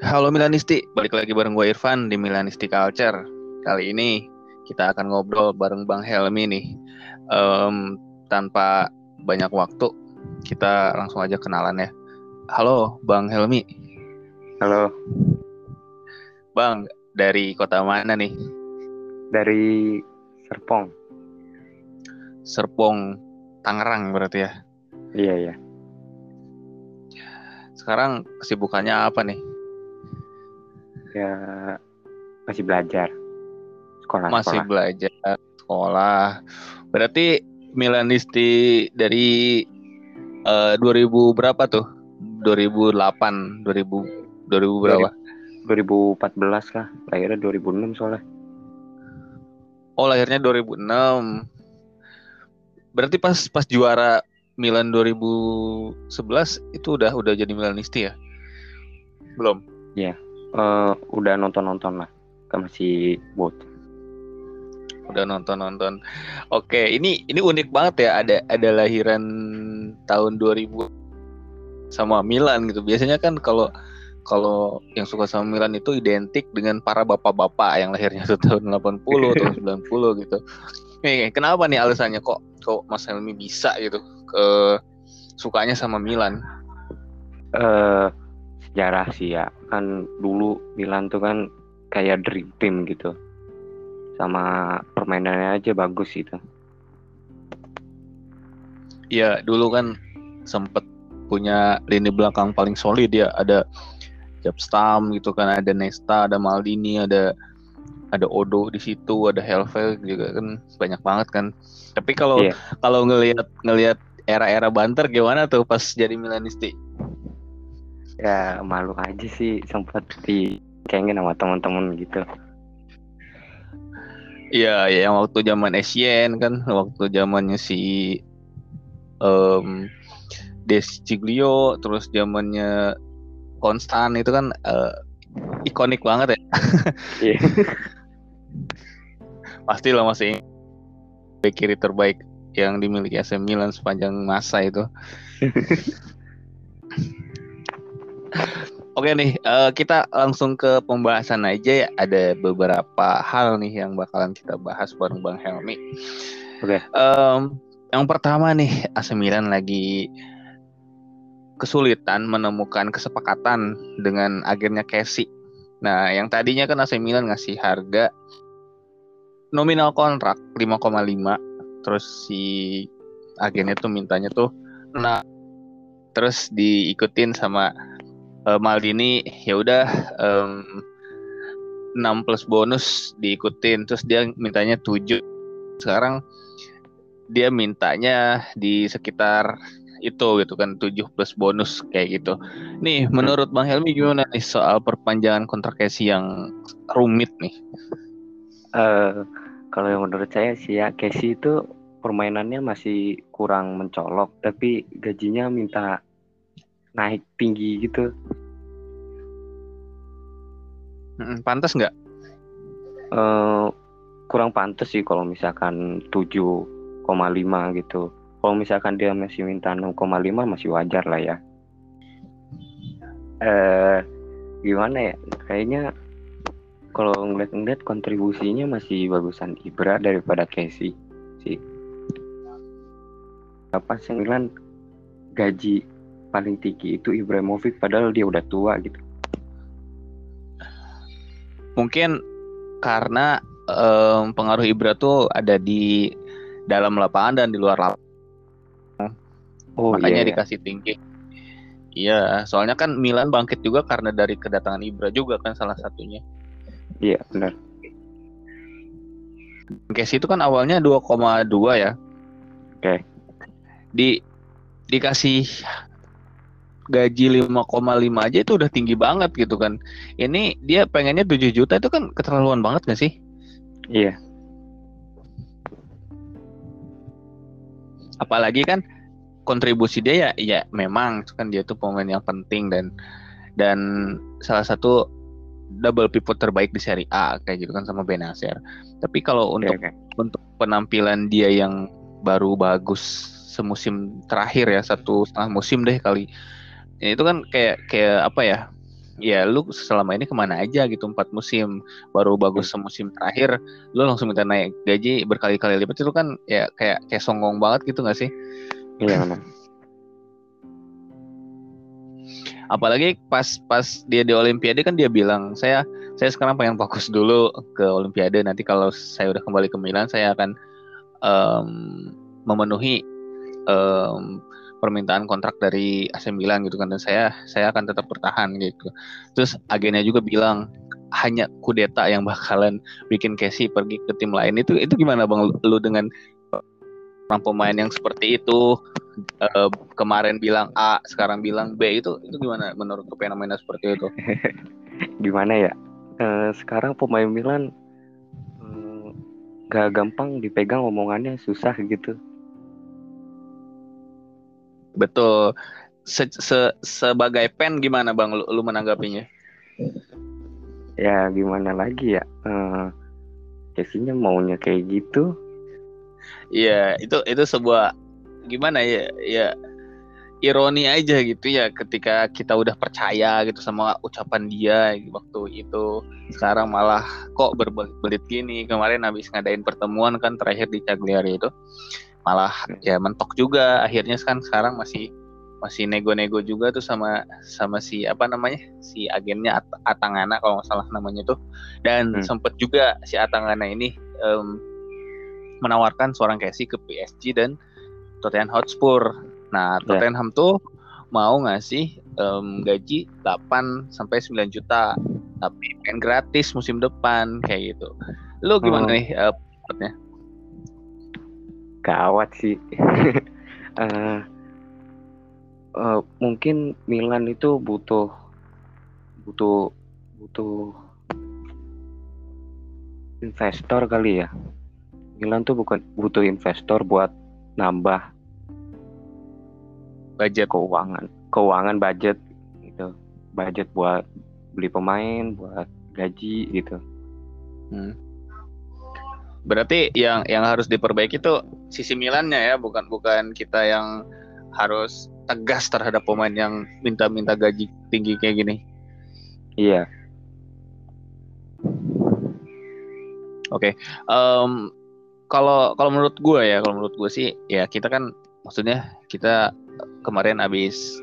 Halo Milanisti, balik lagi bareng gue Irfan di Milanisti Culture. Kali ini kita akan ngobrol bareng Bang Helmi nih. Um, tanpa banyak waktu, kita langsung aja kenalan ya. Halo Bang Helmi. Halo, Bang, dari kota mana nih? dari Serpong. Serpong, Tangerang berarti ya. Iya, iya. Sekarang kesibukannya apa nih? Ya masih belajar. Sekolah, Masih sekolah. belajar sekolah. Berarti Milanisti dari eh, 2000 berapa tuh? 2008, 2000 2000 berapa? 2014 lah, lahirnya 2006 soalnya. Oh, lahirnya 2006. Berarti pas pas juara Milan 2011 itu udah udah jadi Milanisti ya? Belum. Eh, udah nonton-nonton lah, kan masih bot. Udah nonton-nonton. Oke, ini ini unik banget ya ada ada lahiran tahun 2000 sama Milan gitu. Biasanya kan kalau kalau yang suka sama Milan itu identik dengan para bapak-bapak yang lahirnya tahun 80 atau 90 gitu. Nih, kenapa nih alasannya kok kok Mas Helmi bisa gitu ke sukanya sama Milan? Eh sejarah sih ya, kan dulu Milan tuh kan kayak dream team gitu. Sama permainannya aja bagus gitu. Iya, dulu kan sempet punya lini belakang paling solid ya. Ada Japstam gitu kan, ada Nesta, ada Maldini, ada ada Odo di situ, ada Helve juga kan banyak banget kan. Tapi kalau Iya. kalau ngelihat ngelihat era-era banter gimana tuh pas jadi Milanisti? Ya malu aja sih sempat dicengin sama teman-teman gitu. Iya, ya, yang waktu zaman Asian kan, waktu zamannya si em Desciglio, terus zamannya Konstan itu kan eh, ikonik banget ya. Iya. Pasti lah masih kiri terbaik yang dimiliki AC Milan sepanjang masa itu. Oke nih, eh, kita langsung ke pembahasan aja ya. Ada beberapa hal nih yang bakalan kita bahas bareng Bang Helmi. Oke. Em, yang pertama nih, AC Milan lagi kesulitan menemukan kesepakatan dengan agennya Casey. Nah, yang tadinya kan AC Milan ngasih harga nominal kontrak 5,5 terus si agennya tuh mintanya tuh nah terus diikutin sama eh, Maldini ya udah em, 6 plus bonus diikutin. Terus dia mintanya 7 sekarang dia mintanya di sekitar itu gitu kan 7 plus bonus kayak gitu. Nih menurut Bang Helmi gimana nih soal perpanjangan kontrak Casey yang rumit nih? Eh, kalau yang menurut saya sih ya Casey itu permainannya masih kurang mencolok, tapi gajinya minta naik tinggi gitu. Pantas nggak Eh, kurang pantas sih kalau misalkan 7,5 gitu. Kalau misalkan dia masih minta 6,5 masih wajar lah ya. Eh, gimana ya? Kayaknya kalau ngeliat-ngeliat kontribusinya masih bagusan Ibra daripada Casey sih. Apa sih gaji paling tinggi itu Ibrahimovic padahal dia udah tua gitu. mungkin karena em, pengaruh Ibra tuh ada di dalam lapangan dan di luar lapangan Oh makanya iya, iya. dikasih tinggi iya soalnya kan Milan bangkit juga karena dari kedatangan Ibra juga kan salah satunya Iya, benar. Casey itu kan awalnya 2,2 ya Oke. di dikasih gaji 5,5 aja itu udah tinggi banget gitu kan ini dia pengennya 7 juta itu kan keterlaluan banget gak sih Iya. apalagi kan kontribusi dia ya ya memang kan dia tuh pemain yang penting dan dan salah satu double pivot terbaik di Serie A kayak gitu kan sama Benacer. Tapi kalau Oke, untuk oke. untuk penampilan dia yang baru bagus semusim terakhir ya satu setengah musim deh kali. Ya, itu kan kayak kayak apa ya? ya lu selama ini ke mana aja gitu empat musim baru bagus semusim terakhir lu langsung minta naik gaji berkali-kali lipat itu kan ya kayak kayak songong banget gitu gak sih? Iya apalagi pas pas dia di Olimpiade kan dia bilang saya saya sekarang pengen fokus dulu ke Olimpiade nanti kalau saya udah kembali ke Milan saya akan um, memenuhi um, permintaan kontrak dari AC Milan gitu kan dan saya saya akan tetap bertahan gitu. Terus agennya juga bilang hanya kudeta yang bakalan bikin Casey pergi ke tim lain itu itu gimana bang lu dengan orang pemain yang seperti itu uh, kemarin bilang A sekarang bilang B itu itu gimana menurut fenomena seperti itu? gimana ya uh, sekarang pemain Milan uh, gampang dipegang omongannya susah gitu Betul. Se -se Sebagai pen gimana bang lu, lu menanggapinya? Ya gimana lagi ya? Uh, maunya kayak gitu. Iya itu itu sebuah gimana ya ya ironi aja gitu ya ketika kita udah percaya gitu sama ucapan dia waktu itu sekarang malah kok berbelit gini kemarin habis ngadain pertemuan kan terakhir di Cagliari itu malah ya mentok juga akhirnya kan sekarang masih masih nego-nego juga tuh sama sama si apa namanya si agennya At Atangana kalau nggak salah namanya tuh dan hmm. sempet juga si Atangana ini um, menawarkan seorang Casey ke PSG dan Tottenham Hotspur. Nah ya. Tottenham yeah. tuh mau ngasih um, gaji 8 sampai 9 juta tapi main gratis musim depan kayak gitu. Lu gimana hmm. nih uh, gawat sih. uh, uh, mungkin Milan itu butuh butuh butuh investor kali ya. Milan tuh bukan butuh investor buat nambah budget keuangan, keuangan budget gitu. Budget buat beli pemain, buat gaji gitu. Hmm. Berarti yang yang harus diperbaiki itu sisi Milannya ya, bukan bukan kita yang harus tegas terhadap pemain yang minta-minta gaji tinggi kayak gini. Iya. Oke. Okay. Um, kalau kalau menurut gue ya, kalau menurut gue sih ya kita kan maksudnya kita kemarin habis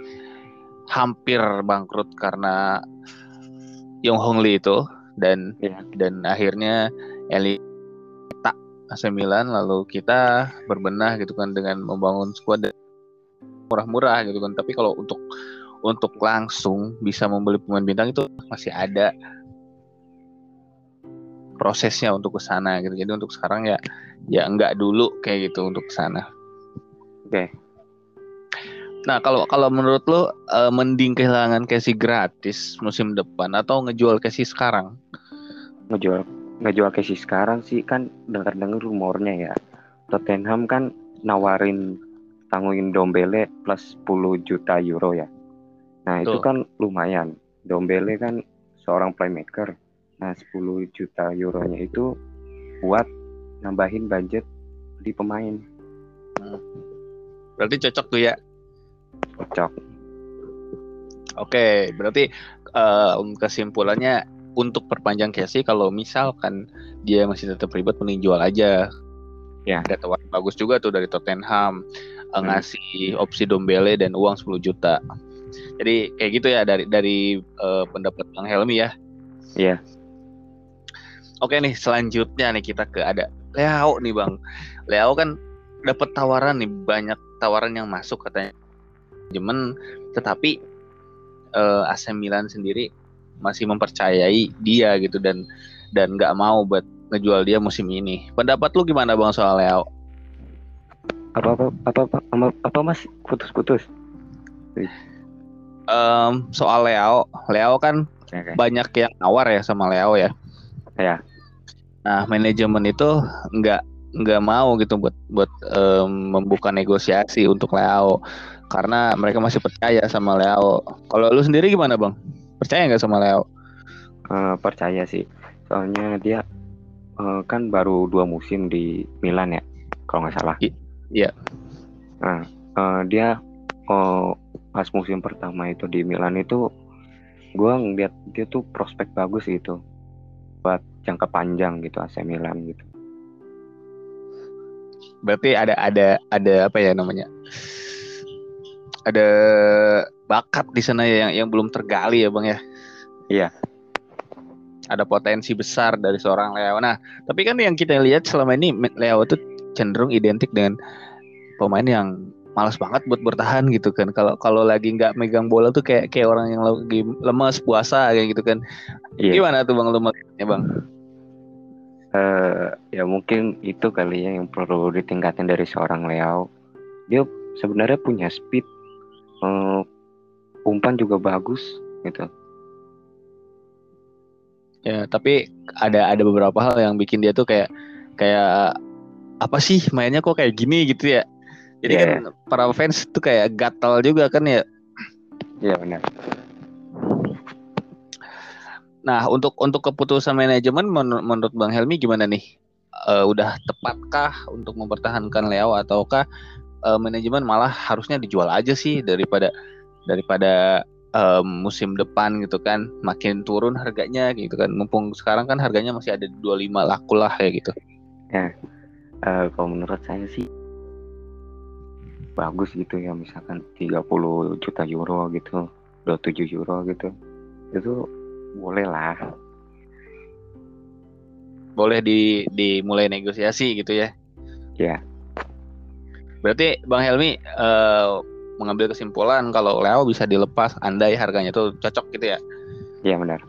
hampir bangkrut karena Yong Hong Lee itu dan yeah. dan akhirnya Eli AC Milan lalu kita berbenah gitu kan dengan membangun skuad murah-murah gitu kan. Tapi kalau untuk untuk langsung bisa membeli pemain bintang itu masih ada prosesnya untuk ke sana gitu. Jadi untuk sekarang ya ya enggak dulu kayak gitu untuk ke sana. Oke. Okay. nah kalau kalau menurut lo uh, mending kehilangan Casey gratis musim depan atau ngejual Casey sekarang? Ngejual nggak jual Casey sekarang sih kan dengar-dengar rumornya ya. Tottenham kan nawarin tangguhin Dombele plus 10 juta euro ya. Nah Tuh. itu kan lumayan. Dombele kan seorang playmaker. Nah 10 juta euronya itu buat nambahin budget di pemain. Berarti cocok tuh ya? Cocok. Oke berarti uh, kesimpulannya untuk perpanjang Casey kalau misalkan dia masih tetap ribet mending jual aja. Ya. Ada tawaran bagus juga tuh dari Tottenham hmm. ngasih opsi Dombele dan uang 10 juta. Jadi kayak gitu ya dari dari uh, pendapat Bang Helmi ya. Iya. Oke nih selanjutnya nih kita ke ada Leo nih Bang. Leo kan dapat tawaran nih banyak tawaran yang masuk katanya. Jemen tetapi uh, eh, AC Milan sendiri masih mempercayai dia gitu dan dan nggak mau buat ngejual dia musim ini. Pendapat lu gimana bang soal Leo? Apa apa apa apa, apa, apa mas putus-putus? Um, soal Leo, Leo kan okay. banyak yang nawar ya sama Leo ya. Ya. Nah manajemen itu nggak nggak mau gitu buat buat um, membuka negosiasi untuk Leo karena mereka masih percaya sama Leo. Kalau lu sendiri gimana bang? Percaya nggak sama Leo? Uh, percaya sih. Soalnya dia uh, kan baru dua musim di Milan ya, kalau nggak salah. Iya. Nah, uh, dia uh, pas musim pertama itu di Milan itu gue ngeliat dia tuh prospek bagus gitu buat jangka panjang gitu AC Milan gitu. Berarti ada ada ada apa ya namanya? Ada bakat di sana ya yang yang belum tergali ya bang ya? Iya. Ada potensi besar dari seorang Leo. Nah, tapi kan yang kita lihat selama ini Leo itu cenderung identik dengan pemain yang malas banget buat bertahan gitu kan. Kalau kalau lagi nggak megang bola tuh kayak kayak orang yang lagi lemas puasa kayak gitu kan. Iya. Gimana tuh bang lemasnya bang? Uh, ya mungkin itu kali ya yang perlu ditingkatin dari seorang Leo. Dia sebenarnya punya speed, uh, umpan juga bagus gitu. Ya tapi ada ada beberapa hal yang bikin dia tuh kayak kayak apa sih mainnya kok kayak gini gitu ya. Jadi yeah. kan para fans tuh kayak gatal juga kan ya. Iya yeah, benar. Nah, untuk untuk keputusan manajemen menur menurut Bang Helmi gimana nih? Uh, udah tepatkah untuk mempertahankan Leo ataukah uh, manajemen malah harusnya dijual aja sih daripada daripada um, musim depan gitu kan makin turun harganya gitu kan mumpung sekarang kan harganya masih ada 25 laku lah kayak gitu. Ya. Uh, kalau menurut saya sih bagus gitu ya misalkan 30 juta euro gitu 27 euro gitu itu boleh lah boleh di dimulai negosiasi gitu ya ya berarti bang Helmi uh, mengambil kesimpulan kalau Leo bisa dilepas andai harganya tuh cocok gitu ya iya benar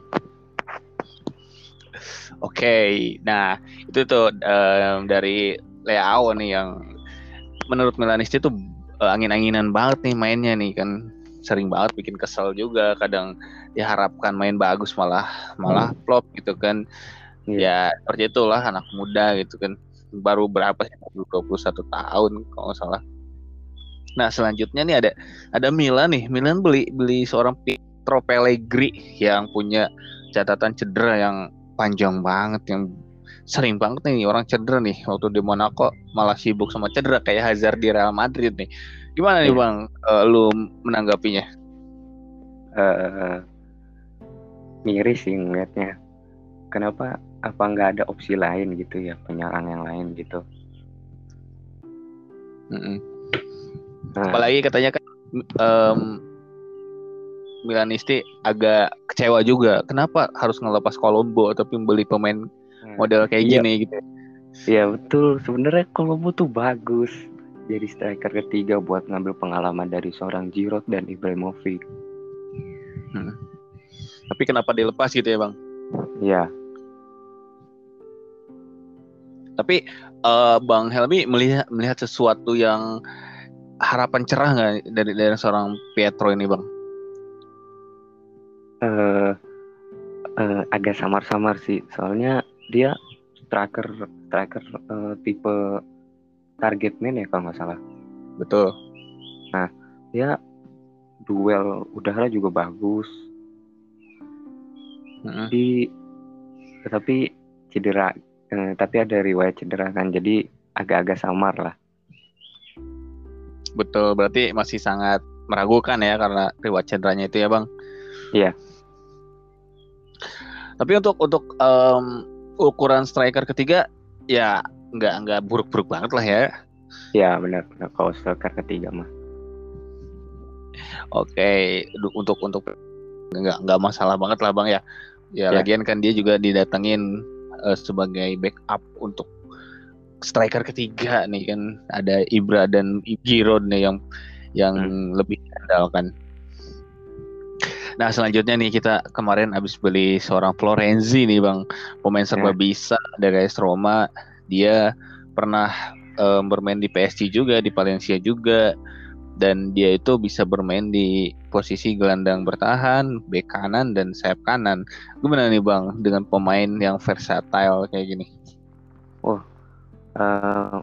Oke, okay. nah itu tuh uh, dari Leo nih yang menurut Milanisti tuh uh, angin-anginan banget nih mainnya nih kan sering banget bikin kesel juga kadang diharapkan main bagus malah malah hmm. flop gitu kan yeah. ya seperti itulah anak muda gitu kan baru berapa sih 21 tahun kalau nggak salah nah selanjutnya nih ada ada Milan nih. Milan beli beli seorang Pietro Pellegrini yang punya catatan cedera yang panjang banget yang sering banget nih orang cedera nih. Waktu di Monaco malah sibuk sama cedera kayak Hazard di Real Madrid nih. Gimana nih iya. bang? Uh, lu menanggapinya? Uh, miris sih ngeliatnya. Kenapa apa nggak ada opsi lain gitu ya? Penyerang yang lain gitu. Mm -mm. Nah. apalagi katanya kan um, Milanisti agak kecewa juga kenapa harus ngelepas Kolombo tapi membeli pemain hmm. model kayak iya. gini gitu Iya betul sebenarnya Kolombo tuh bagus jadi striker ketiga buat ngambil pengalaman dari seorang Giroud dan Ibrahimovic. Hmm. Tapi kenapa dilepas gitu ya bang? Iya. Tapi uh, bang Helmi melihat melihat sesuatu yang harapan cerah nggak dari dari seorang Pietro ini bang? Uh, uh, agak samar-samar sih, soalnya dia striker striker uh, tipe target man ya kalau nggak salah. Betul. Nah dia duel udara juga bagus hmm. di tapi cedera eh, tapi ada riwayat cedera kan jadi agak-agak samar lah betul berarti masih sangat meragukan ya karena riwayat cederanya itu ya bang? Iya. Tapi untuk untuk um, ukuran striker ketiga ya nggak nggak buruk-buruk banget lah ya. Ya benar benar. Kalau striker ketiga mah. Oke untuk untuk nggak nggak masalah banget lah bang ya. Ya, ya. lagian kan dia juga didatengin uh, sebagai backup untuk striker ketiga nih kan ada Ibra dan Giroud nih yang yang hmm. lebih andalkan. Nah selanjutnya nih kita kemarin habis beli seorang Florenzi nih bang pemain serba hmm. bisa dari AS Roma dia pernah um, bermain di PSG juga di Valencia juga dan dia itu bisa bermain di posisi gelandang bertahan, bek kanan dan sayap kanan. Gimana nih bang dengan pemain yang versatile kayak gini? Uh,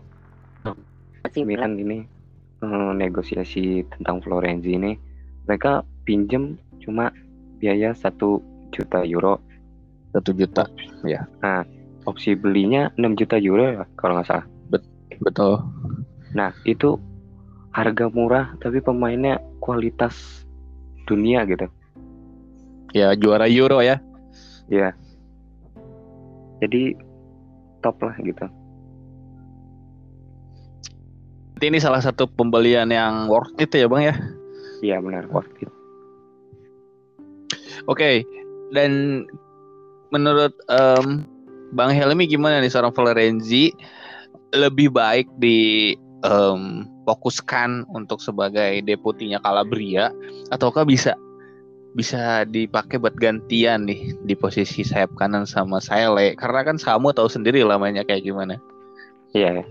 Milan ini uh, negosiasi tentang Florenzi ini, mereka pinjem cuma biaya satu juta euro. Satu juta, ya. Nah, opsi belinya 6 juta euro ya kalau nggak salah. betul. Nah, itu harga murah tapi pemainnya kualitas dunia gitu. Ya juara Euro ya. Iya. Jadi top lah gitu. Berarti ini salah satu pembelian yang worth it ya bang ya. Iya benar worth it. Oke. Dan menurut em, Bang Helmi gimana nih seorang Florenzi lebih baik di em, fokuskan untuk sebagai deputinya Calabria ataukah bisa bisa dipakai buat gantian nih di posisi sayap kanan sama Sele karena kan Samu tahu sendiri lamanya kayak gimana. Iya. ya.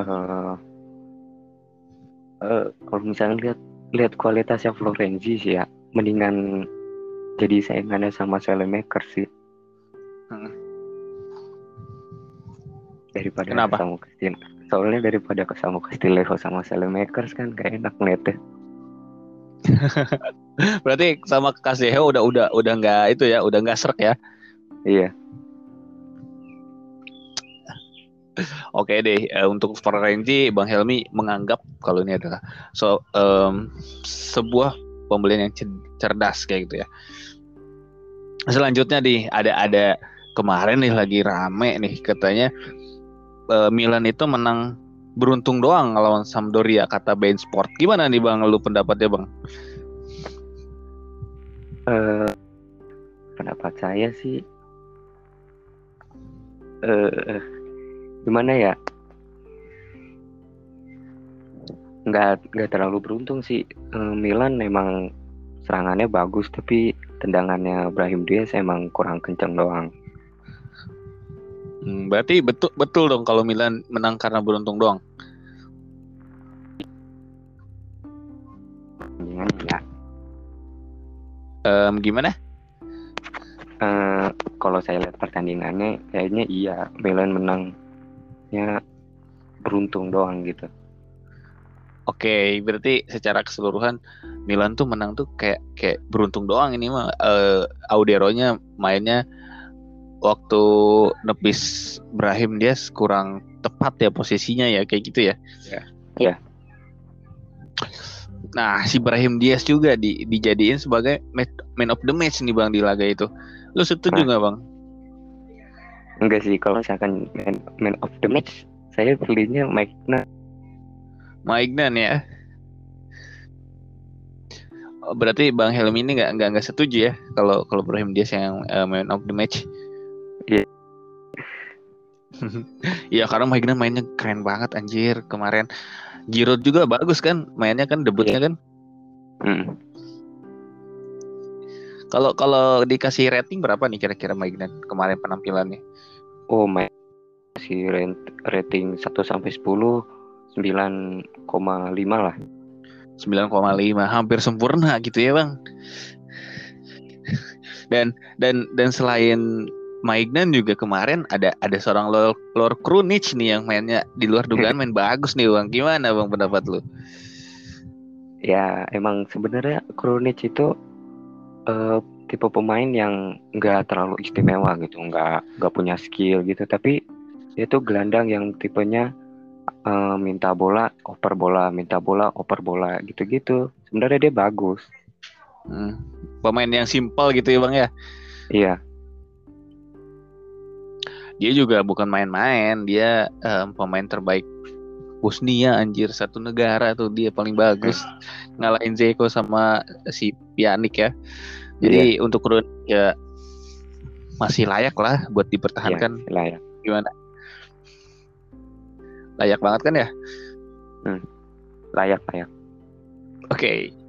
Eh, eh, kalau misalnya lihat lihat kualitasnya Florenzi sih ya, mendingan jadi saingannya sama Salemaker sih Hmm. daripada Kenapa? sama Castil. Soalnya daripada sama Castillejo sama Salemakers kan gak enak ngeliatnya. Berarti sama Kaseho udah udah udah nggak itu ya, udah nggak serk ya. Iya, Oke deh, eh, untuk Florenzi, Bang Helmi menganggap kalau ini adalah so em, sebuah pembelian yang cer- cerdas kayak gitu ya. Selanjutnya nih ada ada kemarin nih lagi rame nih katanya eh, Milan itu menang beruntung doang lawan Sampdoria kata Bein Sport. Gimana nih Bang lu pendapatnya Bang? eh, pendapat saya sih eh gimana ya? Nggak nggak terlalu beruntung sih. Eh, Milan memang serangannya bagus tapi tendangannya Brahim Diaz emang kurang kenceng doang. Hmm, berarti betul betul dong kalau Milan menang karena beruntung doang. Ya. Em, gimana? Eh, kalau saya lihat pertandingannya kayaknya iya Milan menangnya beruntung doang gitu. Oke, berarti secara keseluruhan Milan tuh menang tuh kayak kayak beruntung doang ini mah eh Audero-nya mainnya waktu nepis Brahim dia kurang tepat ya posisinya ya kayak gitu ya. Iya. Iya. Nah, si Brahim Diaz juga di, dijadiin sebagai ma- man of the match nih Bang di laga itu. Lu setuju nggak Bang? Enggak sih kalau misalkan man, man of the match saya pilihnya Mike nah Maignan ya. Oh, Berarti Bang Helmi ini nggak nggak nggak setuju ya kalau kalau Brahim Diaz yang eh, man of the match. Iya. Iya karena Maignan mainnya keren banget anjir kemarin. Giroud juga bagus kan mainnya kan debutnya kan. Mm. Kalau kalau dikasih rating berapa nih kira-kira Maignan kemarin penampilannya? Oh my si rating 1 sampai 10 9,5 lah. 9,5 hampir sempurna gitu ya bang dan dan dan selain Maignan juga kemarin ada ada seorang Lord, Lord Krunic nih yang mainnya di luar dugaan main bagus nih bang gimana bang pendapat lu Ya emang sebenarnya Krunic itu eh, tipe pemain yang nggak terlalu istimewa gitu, nggak nggak punya skill gitu, tapi dia tuh gelandang yang tipenya eh, minta bola, oper bola, minta bola, oper bola gitu-gitu. Sebenarnya dia bagus. Hmm, pemain yang simpel gitu ya bang ya? Iya, dia juga bukan main-main. Dia em, pemain terbaik Bosnia anjir satu negara tuh dia paling bagus. Ngalahin Zeko sama si Pjanic ya. Jadi untuk Krunic ya masih layak lah buat dipertahankan. Layak. gimana? Layak banget kan ya? Layak, layak. oke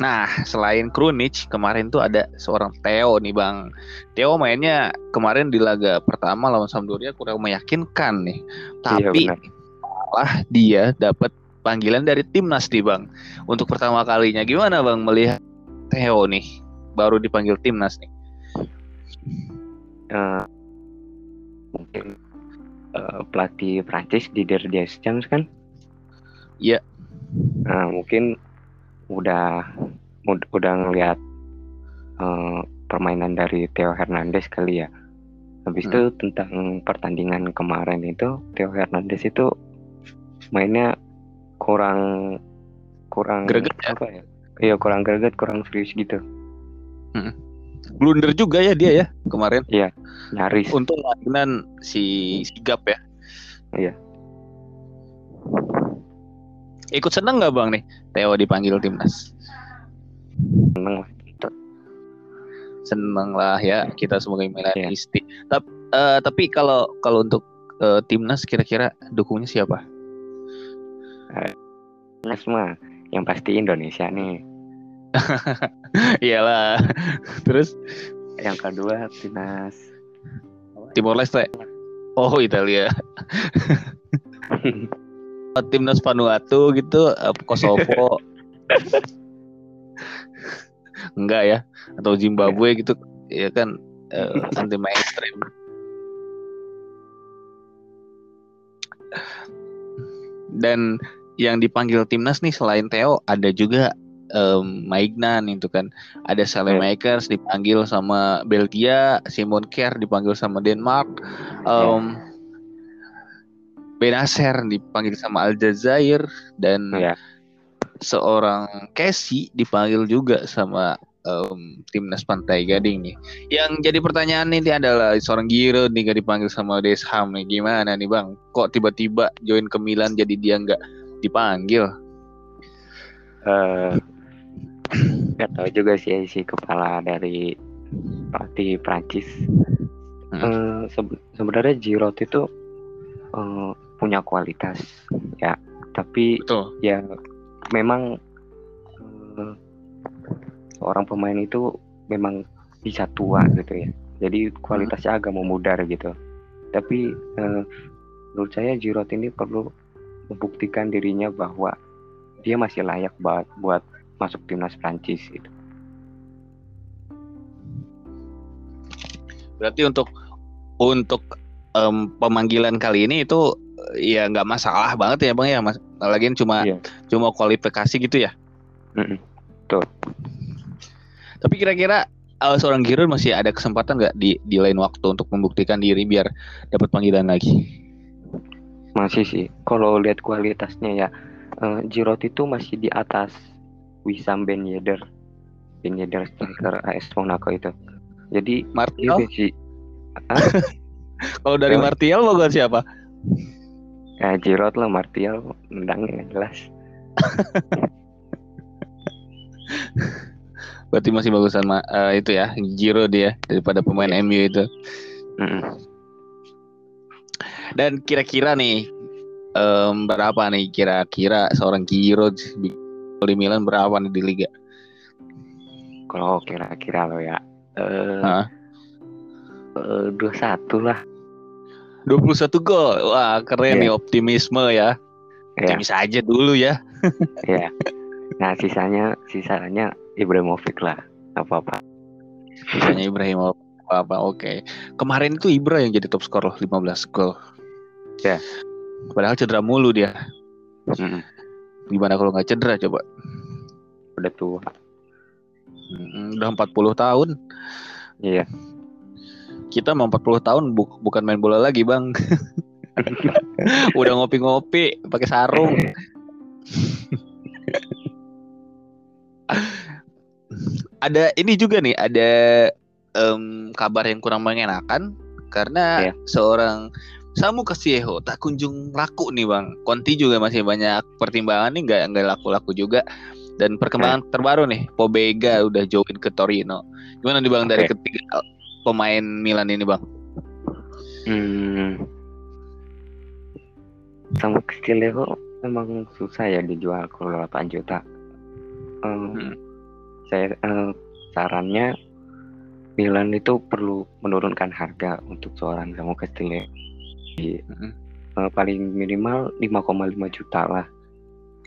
nah selain Krunic kemarin tuh ada seorang Theo nih bang Theo mainnya kemarin di laga pertama lawan Sampdoria kurang meyakinkan nih tapi Iya, benar. malah dia dapat panggilan dari timnas nih bang untuk pertama kalinya gimana bang melihat Theo nih baru dipanggil timnas nih Eh, mungkin eh, pelatih Prancis Didier Deschamps kan? Iya. Nah, mungkin udah ud- udah ngelihat eh, permainan dari Theo Hernandez kali ya. Habis Hmm. itu tentang pertandingan kemarin itu Theo Hernandez itu mainnya kurang kurang Greget ya? apa ya? iya kurang greget kurang serius gitu Blunder juga ya dia ya kemarin. nyaris Untung langganan si Sigap ya. Iya. Ikut seneng nggak bang nih Theo dipanggil timnas? seneng lah. Seneng lah ya kita sebagai Iya. Milanisti. Tapi tapi kalau kalau untuk eh, timnas kira-kira dukungnya siapa? Mas mah yang pasti Indonesia nih Iyalah. Terus yang kedua timnas Timor Leste. Oh Italia. Timnas Vanuatu gitu, eh, Kosovo. Enggak ya? Atau Zimbabwe gitu, ya kan eh, anti mainstream. Dan yang dipanggil timnas nih selain Theo ada juga em, Maignan itu kan ada Makers dipanggil sama Belgia, Simon Kjær dipanggil sama Denmark, em, Benacer dipanggil sama Aljazair dan ya seorang Casey dipanggil juga sama em, timnas Pantai Gading nih. Yang jadi pertanyaan ini adalah seorang Giroud nih gak dipanggil sama Desham nih gimana nih bang? Kok tiba-tiba join ke Milan jadi dia nggak dipanggil? eh nggak tahu juga sih si kepala dari pelatih Prancis Hmm. Eh, sebe- sebenarnya Giroud itu eh, punya kualitas ya. Tapi Betul. ya memang eh, seorang pemain itu memang bisa tua gitu ya. Jadi kualitasnya agak memudar gitu. Tapi eh, menurut saya Giroud ini perlu membuktikan dirinya bahwa dia masih layak buat buat masuk timnas Prancis gitu. Berarti untuk untuk em, pemanggilan kali ini itu ya nggak masalah banget ya bang ya mas. Lagian cuma Iya. cuma kualifikasi gitu ya. Mm-mm. Tapi kira-kira eh, seorang Giroud masih ada kesempatan nggak di di lain waktu untuk membuktikan diri biar dapat panggilan lagi? masih sih kalau lihat kualitasnya ya eh, Giroud itu masih di atas Wissam Ben Yedder Ben Yedder striker AS Monaco itu jadi Martial? masih Kalau dari? Martial bukan siapa? Ya Giroud lah Martial nendangnya jelas Berarti masih bagusan ma- eh, itu ya Giroud ya daripada pemain MU itu. Mm-mm. Dan kira-kira nih em, berapa nih kira-kira seorang Giroud di Milan berapa nih di liga? kalau kira-kira lo ya eh eh, dua satu lah 21 gol. Wah, keren Iya. nih optimisme ya. ya Optimis aja dulu ya. ya nah sisanya sisanya Ibrahimovic lah apa apa Misalnya Ibrahim apa oke. Kemarin itu Ibra yang jadi top skor loh 15 gol. Ya. Padahal cedera mulu dia. Mm-mm. Gimana kalau nggak cedera coba? udah tua Mm, Udah 40 tahun. iya Kita mau 40 tahun bu- bukan main bola lagi, Bang. Udah ngopi-ngopi pakai sarung. ada ini juga nih, ada em, kabar yang kurang mengenakan karena Iya. seorang Samu Kasieho tak kunjung laku nih bang. Conti juga masih banyak pertimbangan nih nggak nggak laku-laku juga. Dan perkembangan terbaru nih, Pobega udah join ke Torino. Gimana nih bang dari Oke. ketiga pemain Milan ini bang? Hmm. Sama kecilnya kok memang susah ya dijual kalau 8 juta. Em, Hmm. Saya eh, sarannya Milan itu perlu menurunkan harga untuk seorang Samu Castile. Mm-mm. Eh, paling minimal 5,5 juta lah.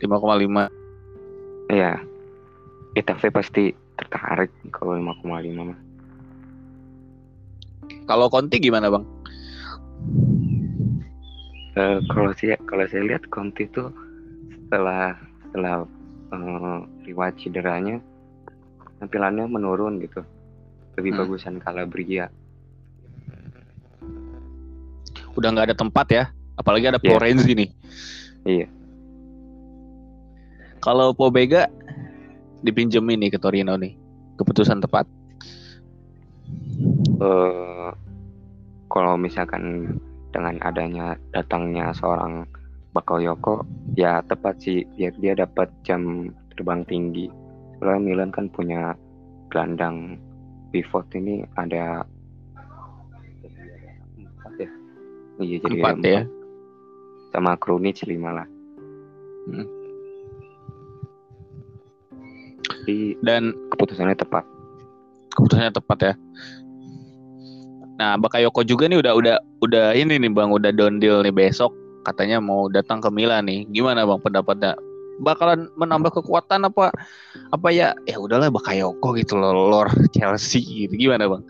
5,5 Ya. Getafe pasti tertarik kalau 5,5 mah. Kalau Conti gimana bang? Eh, kalau saya kalau saya lihat Conte itu setelah setelah eh, riwayat cederanya tampilannya menurun gitu lebih Hmm. bagusan Calabria Udah nggak ada tempat ya, apalagi ada Iya. Florenzi nih. Iya. Kalau Pobega dipinjemin nih ke Torino nih? Keputusan tepat. eh kalau misalkan dengan adanya datangnya seorang Bakayoko ya tepat sih biar dia dapat jam terbang tinggi. Soalnya Milan kan punya gelandang pivot ini ada empat ya. Iya jadi Empat ada ya. Sama Krunic lima lah. Hmm. Jadi Dan keputusannya tepat. keputusannya tepat ya. Nah, Bakayoko juga nih udah udah udah ini nih Bang, udah down deal nih besok katanya mau datang ke Milan nih. Gimana Bang pendapatnya? Bakalan menambah kekuatan apa apa ya? Ya udahlah Bakayoko gitu loh, lor Chelsea gitu. Gimana Bang?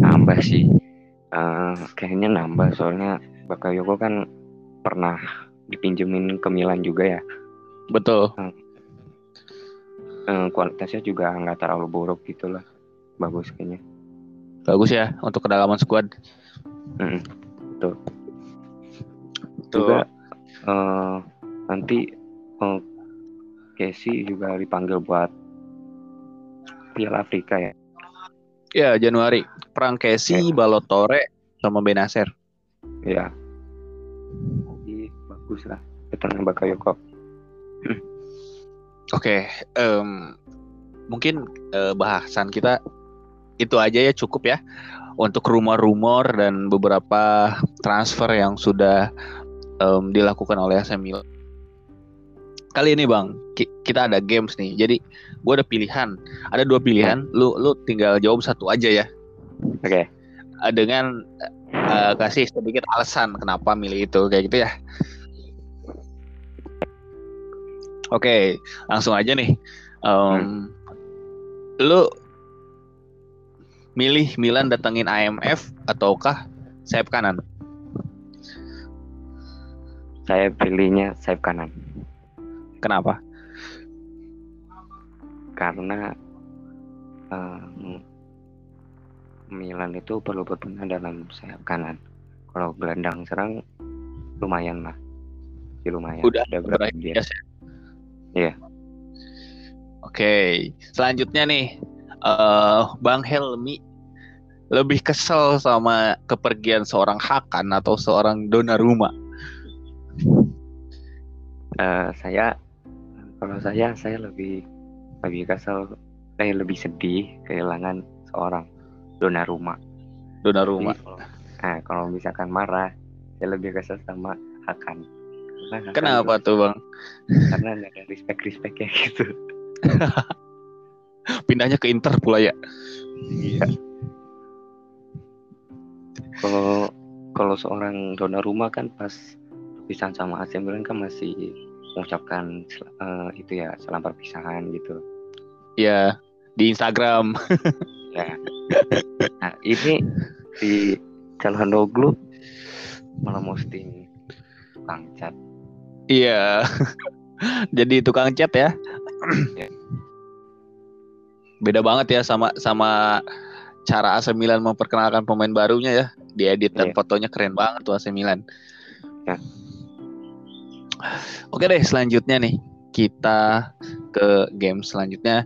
Nambah sih. Eh, kayaknya nambah soalnya Bakayoko kan pernah dipinjemin ke Milan juga ya. Betul. Eh, kualitasnya juga nggak terlalu buruk gitu lah. Bagus kayaknya. Bagus ya untuk kedalaman squad. Mm, Tuh. Juga eh, nanti eh, Casey juga dipanggil buat Piala Afrika ya. Ya, Januari. Perang Casey, Balotore sama Benacer. Ya. Jadi bagus lah. Datangnya Bakayoko. Oke, em, mungkin eh, bahasan kita itu aja ya cukup ya untuk rumor-rumor dan beberapa transfer yang sudah em, dilakukan oleh AC Milan. Kali ini bang, ki- kita ada games nih. Jadi gue ada pilihan, ada dua pilihan. Lu lu tinggal jawab satu aja ya. Oke. Eh, Dengan eh, kasih sedikit alasan kenapa milih itu kayak gitu ya. Oke, langsung aja nih. Em, Lu milih Milan datengin IMF ataukah sayap kanan? Saya pilihnya sayap kanan. Kenapa? karena em, Milan itu perlu berbenah dalam sayap kanan. Kalau gelandang serang lumayan lah, ya lumayan. Udah ada berapa dia? biasa. Iya. Oke, selanjutnya nih eh Bang Helmi lebih kesel sama kepergian seorang Hakan atau seorang Donnarumma? Eh, saya kalau saya saya lebih lebih kesel, saya lebih sedih kehilangan seorang Donnarumma. Donnarumma. Jadi, kalau- Nah, kalau misalkan marah, saya lebih kesel sama Hakan. Karena Hakan Kenapa tuh Bang? karena ada respect respectnya gitu Pindahnya ke Inter pula ya? iya kalau kalau seorang Donnarumma kan pas perpisahan sama AC Milan kan masih mengucapkan eh, itu ya salam perpisahan gitu Ya, di Instagram. ya nah ini di Calhanoglu malah posting tukang cat Iya. Jadi tukang cat ya. Ya. Beda banget ya sama sama cara AC Milan memperkenalkan pemain barunya ya. Diedit dan Iya. fotonya keren banget tuh AC Milan. Ya. Oke deh, selanjutnya nih kita ke game selanjutnya.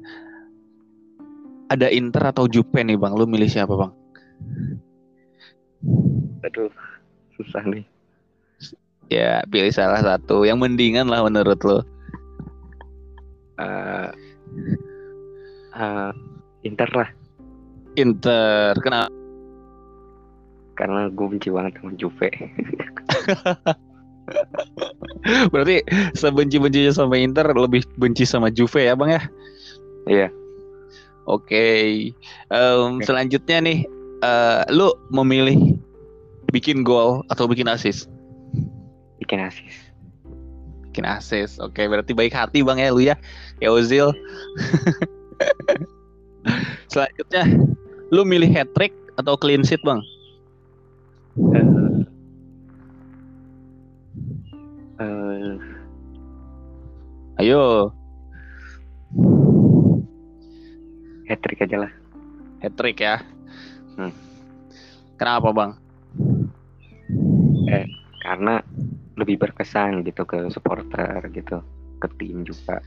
Ada Inter atau Juve nih Bang? Lu milih siapa Bang? aduh susah nih Ya, pilih salah satu yang mendingan lah menurut lo. Eh, eh, Inter lah Inter, kenapa? karena gue benci banget sama Juve Berarti sebenci-bencinya sama Inter lebih benci sama Juve ya bang ya? Iya. Oke. Em, selanjutnya nih, eh, lu memilih bikin gol atau bikin assist? bikin asis Bikin assist. Oke, berarti baik hati bang ya lu ya, ya Ozil. selanjutnya, lu milih hat trick atau clean sheet bang? Eh, eh, Ayo, hat trick aja lah hat trick ya. Hmm. Kenapa bang? karena lebih berkesan gitu ke supporter gitu ke tim juga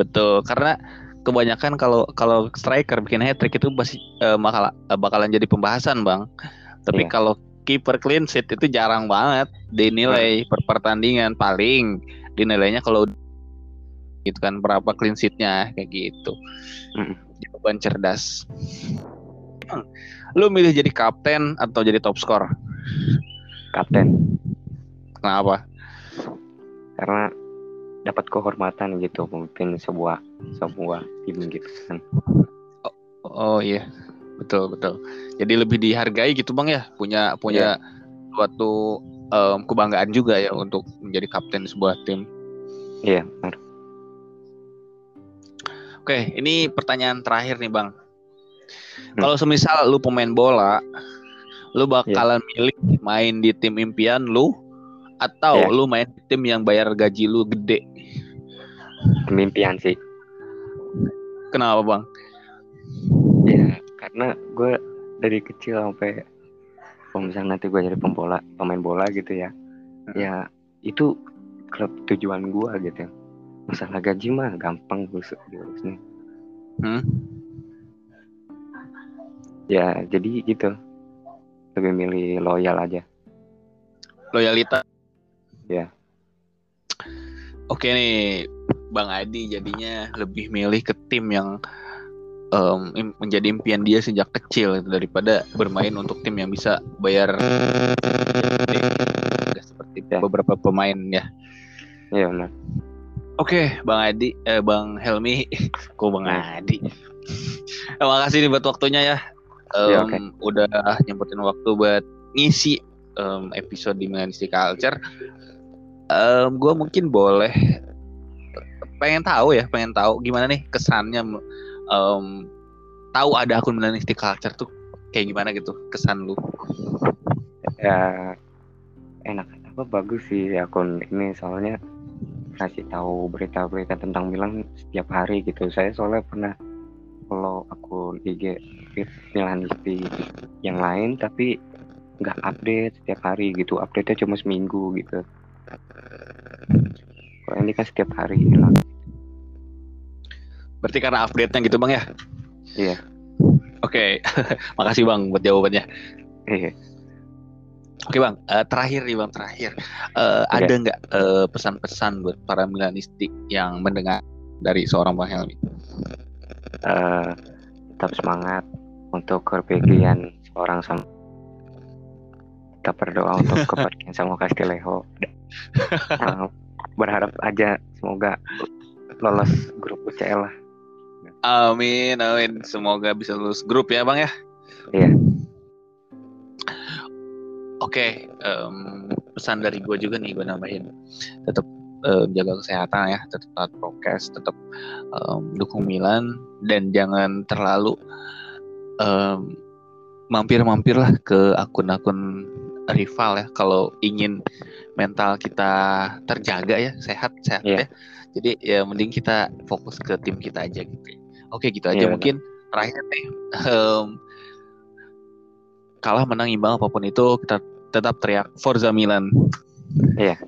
Betul, karena kebanyakan kalau kalau striker bikin hat trick itu pasti uh, bakal, uh, bakalan jadi pembahasan, Bang. Tapi yeah. kalau kiper clean sheet itu jarang banget dinilai per pertandingan paling dinilainya kalau gitu kan berapa clean sheetnya kayak gitu. Mm. Jawaban cerdas. Lu milih jadi kapten atau jadi top skor? Kapten. Kenapa? Karena dapat kehormatan gitu mungkin sebuah sebuah tim gitu kan. Oh, oh iya. Betul, betul. Jadi lebih dihargai gitu Bang ya, punya punya yeah. suatu um, kebanggaan juga ya untuk menjadi kapten sebuah tim. Iya, yeah, benar. Oke, ini pertanyaan terakhir nih Bang. Hmm. Kalau semisal lu pemain bola, lu bakalan yeah. milih main di tim impian lu atau yeah. lu main di tim yang bayar gaji lu gede? Tim impian sih. Kenapa bang? Ya karena gue dari kecil sampai kalau misalnya nanti gue jadi pembola pemain bola gitu ya, hmm. ya itu klub tujuan gue gitu. Masalah gaji mah gampang gue diurusnya. Hmm? Ya jadi gitu lebih milih loyal aja loyalitas ya oke nih bang Adi jadinya lebih milih ke tim yang um, menjadi impian dia sejak kecil daripada bermain untuk tim yang bisa bayar seperti ya. beberapa pemain ya iya benar Oke, Bang Adi, eh, Bang Helmi, kok Bang iya. Adi. Terima kasih nih buat waktunya ya um, ya, okay. udah nyempetin waktu buat ngisi um, episode di Millennial Culture. Um, gue mungkin boleh pengen tahu ya, pengen tahu gimana nih kesannya um, tahu ada akun Millennial Culture tuh kayak gimana gitu kesan lu? Ya enak apa bagus sih akun ini soalnya kasih tahu berita-berita tentang Milan setiap hari gitu. Saya soalnya pernah kalau akun IG Milanisti yang lain tapi nggak update setiap hari gitu update nya cuma seminggu gitu kalau ini kan setiap hari hilang berarti karena update nya gitu bang ya iya oke okay. makasih bang buat jawabannya iya Oke bang, uh, terakhir nih bang terakhir, uh, okay. ada nggak uh, pesan-pesan buat para Milanisti yang mendengar dari seorang bang Helmi? uh, tetap semangat untuk kepergian seorang sama kita berdoa untuk kepergian sama Castilejo uh, berharap aja semoga lolos grup UCL lah. Amin amin. Semoga bisa lulus grup ya bang ya. Iya. Oke okay, um, pesan dari gue juga nih gue nambahin. Tetap uh, jaga kesehatan ya, tetap taat prokes, tetap um, dukung Milan dan jangan terlalu um, mampir-mampirlah ke akun-akun rival ya kalau ingin mental kita terjaga ya sehat sehat yeah. ya jadi ya mending kita fokus ke tim kita aja gitu oke gitu aja yeah, mungkin benar. terakhir nih um, kalah menang imbang apa pun itu kita tetap teriak Forza Milan iya yeah.